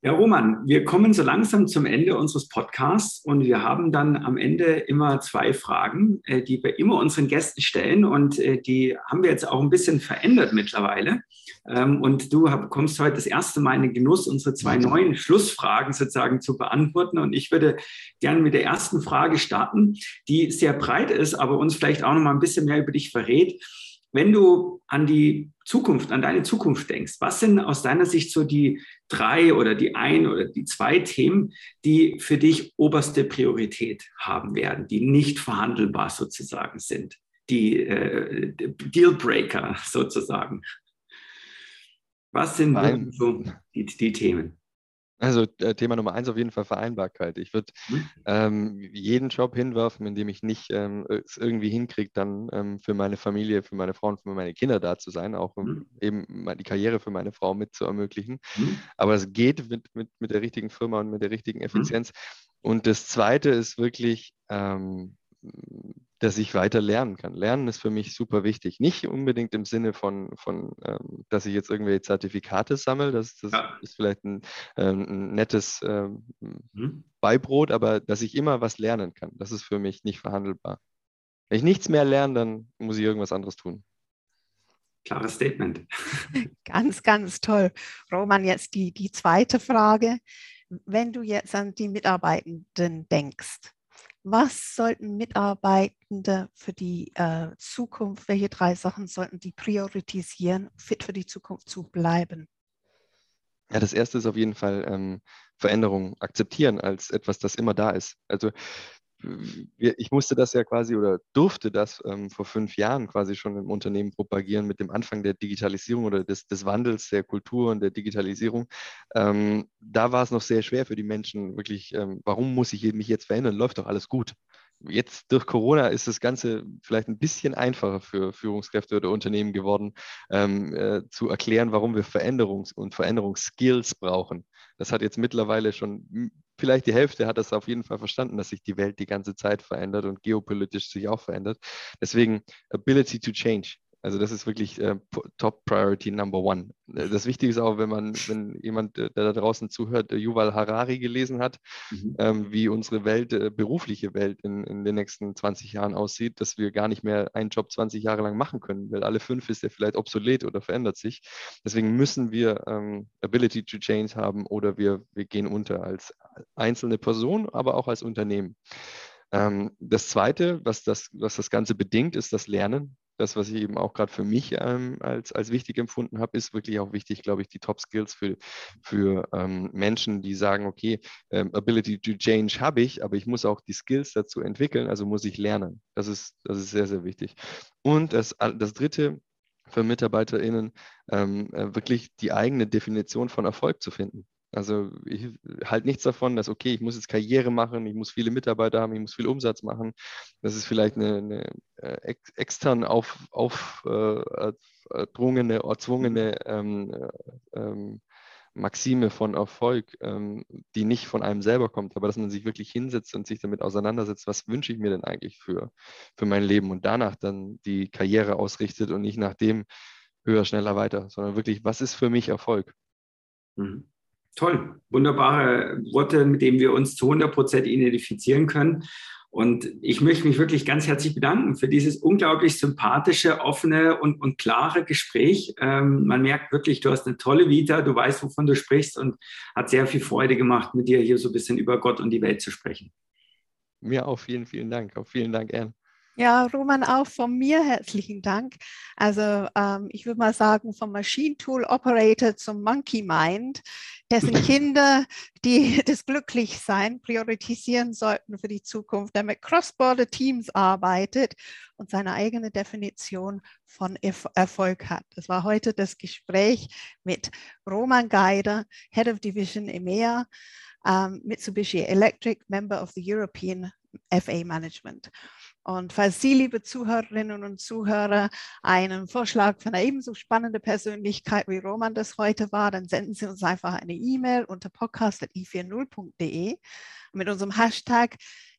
Ja, Roman, wir kommen so langsam zum Ende unseres Podcasts und wir haben dann am Ende immer zwei Fragen, äh, die wir immer unseren Gästen stellen und äh, die haben wir jetzt auch ein bisschen verändert mittlerweile. Ähm, und du kommst heute das erste Mal in den Genuss, unsere zwei neuen Schlussfragen sozusagen zu beantworten. Und ich würde gerne mit der ersten Frage starten, die sehr breit ist, aber uns vielleicht auch noch mal ein bisschen mehr über dich verrät. Wenn du an die Zukunft, an deine Zukunft denkst, was sind aus deiner Sicht so die drei oder die ein oder die zwei Themen, die für dich oberste Priorität haben werden, die nicht verhandelbar sozusagen sind, die äh, Dealbreaker sozusagen? Was sind so die, die Themen? Also äh, Thema Nummer eins auf jeden Fall Vereinbarkeit. Ich würde mhm. ähm, jeden Job hinwerfen, in dem ich nicht ähm, es irgendwie hinkriege, dann ähm, für meine Familie, für meine Frau und für meine Kinder da zu sein, auch mhm. eben die Karriere für meine Frau mit zu ermöglichen. Mhm. Aber es geht mit, mit, mit der richtigen Firma und mit der richtigen. Effizienz. Und das Zweite ist wirklich ähm, dass ich weiter lernen kann. Lernen ist für mich super wichtig. Nicht unbedingt im Sinne von, von ähm, dass ich jetzt irgendwelche Zertifikate sammle. Das, das ja. ist vielleicht ein, ähm, ein nettes ähm, mhm. Beibrot, aber dass ich immer was lernen kann. Das ist für mich nicht verhandelbar. Wenn ich nichts mehr lerne, dann muss ich irgendwas anderes tun. Klares Statement. *laughs* Ganz, ganz toll. Roman, jetzt die, die zweite Frage. Wenn du jetzt an die Mitarbeitenden denkst, was sollten Mitarbeitende für die äh, Zukunft, welche drei Sachen sollten die priorisieren, fit für die Zukunft zu bleiben? Ja, das erste ist auf jeden Fall ähm, Veränderung akzeptieren als etwas, das immer da ist. Also ich musste das ja quasi oder durfte das ähm, vor fünf Jahren quasi schon im Unternehmen propagieren mit dem Anfang der Digitalisierung oder des, des Wandels der Kultur und der Digitalisierung. Ähm, da war es noch sehr schwer für die Menschen, wirklich, ähm, warum muss ich mich jetzt verändern? Läuft doch alles gut. Jetzt durch Corona ist das Ganze vielleicht ein bisschen einfacher für Führungskräfte oder Unternehmen geworden, ähm, äh, zu erklären, warum wir Veränderungs- und Veränderungsskills brauchen. Das hat jetzt mittlerweile schon vielleicht die Hälfte hat das auf jeden Fall verstanden, dass sich die Welt die ganze Zeit verändert und geopolitisch sich auch verändert. Deswegen Ability to Change. Also das ist wirklich äh, Top Priority Number One. Äh, das Wichtige ist auch, wenn man, wenn jemand, äh, der da draußen zuhört, Yuval Harari gelesen hat, mhm. ähm, wie unsere Welt, äh, berufliche Welt in, in den nächsten 20 Jahren aussieht, dass wir gar nicht mehr einen Job 20 Jahre lang machen können, weil alle fünf ist der vielleicht obsolet oder verändert sich. Deswegen müssen wir ähm, Ability to Change haben oder wir, wir gehen unter als einzelne Person, aber auch als Unternehmen. Ähm, das Zweite, was das, was das Ganze bedingt, ist das Lernen das, was ich eben auch gerade für mich ähm, als, als wichtig empfunden habe, ist wirklich auch wichtig, glaube ich, die Top-Skills für, für ähm, Menschen, die sagen, okay, ähm, Ability to Change habe ich, aber ich muss auch die Skills dazu entwickeln, also muss ich lernen. Das ist, das ist sehr, sehr wichtig. Und das, das Dritte, für MitarbeiterInnen ähm, äh, wirklich die eigene Definition von Erfolg zu finden. Also ich halte nichts davon, dass, okay, ich muss jetzt Karriere machen, ich muss viele Mitarbeiter haben, ich muss viel Umsatz machen. Das ist vielleicht eine, eine äh, extern auf, aufdrungene, äh, erzwungene ähm, äh, ähm, Maxime von Erfolg, ähm, die nicht von einem selber kommt, aber dass man sich wirklich hinsetzt und sich damit auseinandersetzt, was wünsche ich mir denn eigentlich für, für mein Leben und danach dann die Karriere ausrichtet und nicht nach dem, höher, schneller, weiter, sondern wirklich, was ist für mich Erfolg? Mhm. Toll, wunderbare Worte, mit denen wir uns zu 100 Prozent identifizieren können. Und ich möchte mich wirklich ganz herzlich bedanken für dieses unglaublich sympathische, offene und, und klare Gespräch. Ähm, man merkt wirklich, du hast eine tolle Vita, du weißt, wovon du sprichst und hat sehr viel Freude gemacht, mit dir hier so ein bisschen über Gott und die Welt zu sprechen. Mir auch vielen, vielen Dank. Auch vielen Dank, Ern. Ja, Roman, auch von mir herzlichen Dank. Also ähm, ich würde mal sagen, vom Machine Tool Operator zum Monkey Mind, dessen *laughs* Kinder, die *laughs* das Glücklichsein priorisieren sollten für die Zukunft, der mit Cross-Border Teams arbeitet und seine eigene Definition von Erfolg hat. Das war heute das Gespräch mit Roman Geider, Head of Division EMEA, ähm, Mitsubishi Electric, Member of the European FA Management. Und falls Sie, liebe Zuhörerinnen und Zuhörer, einen Vorschlag von einer ebenso spannenden Persönlichkeit wie Roman das heute war, dann senden Sie uns einfach eine E-Mail unter podcast.i40.de. Mit unserem Hashtag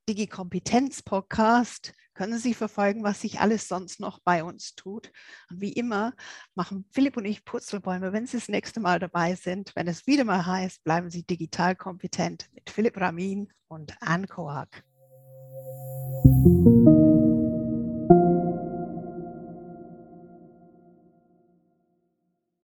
DigiKompetenzPodcast können Sie verfolgen, was sich alles sonst noch bei uns tut. Und wie immer machen Philipp und ich Purzelbäume, wenn Sie das nächste Mal dabei sind. Wenn es wieder mal heißt, bleiben Sie digital kompetent mit Philipp Ramin und Anne Koak.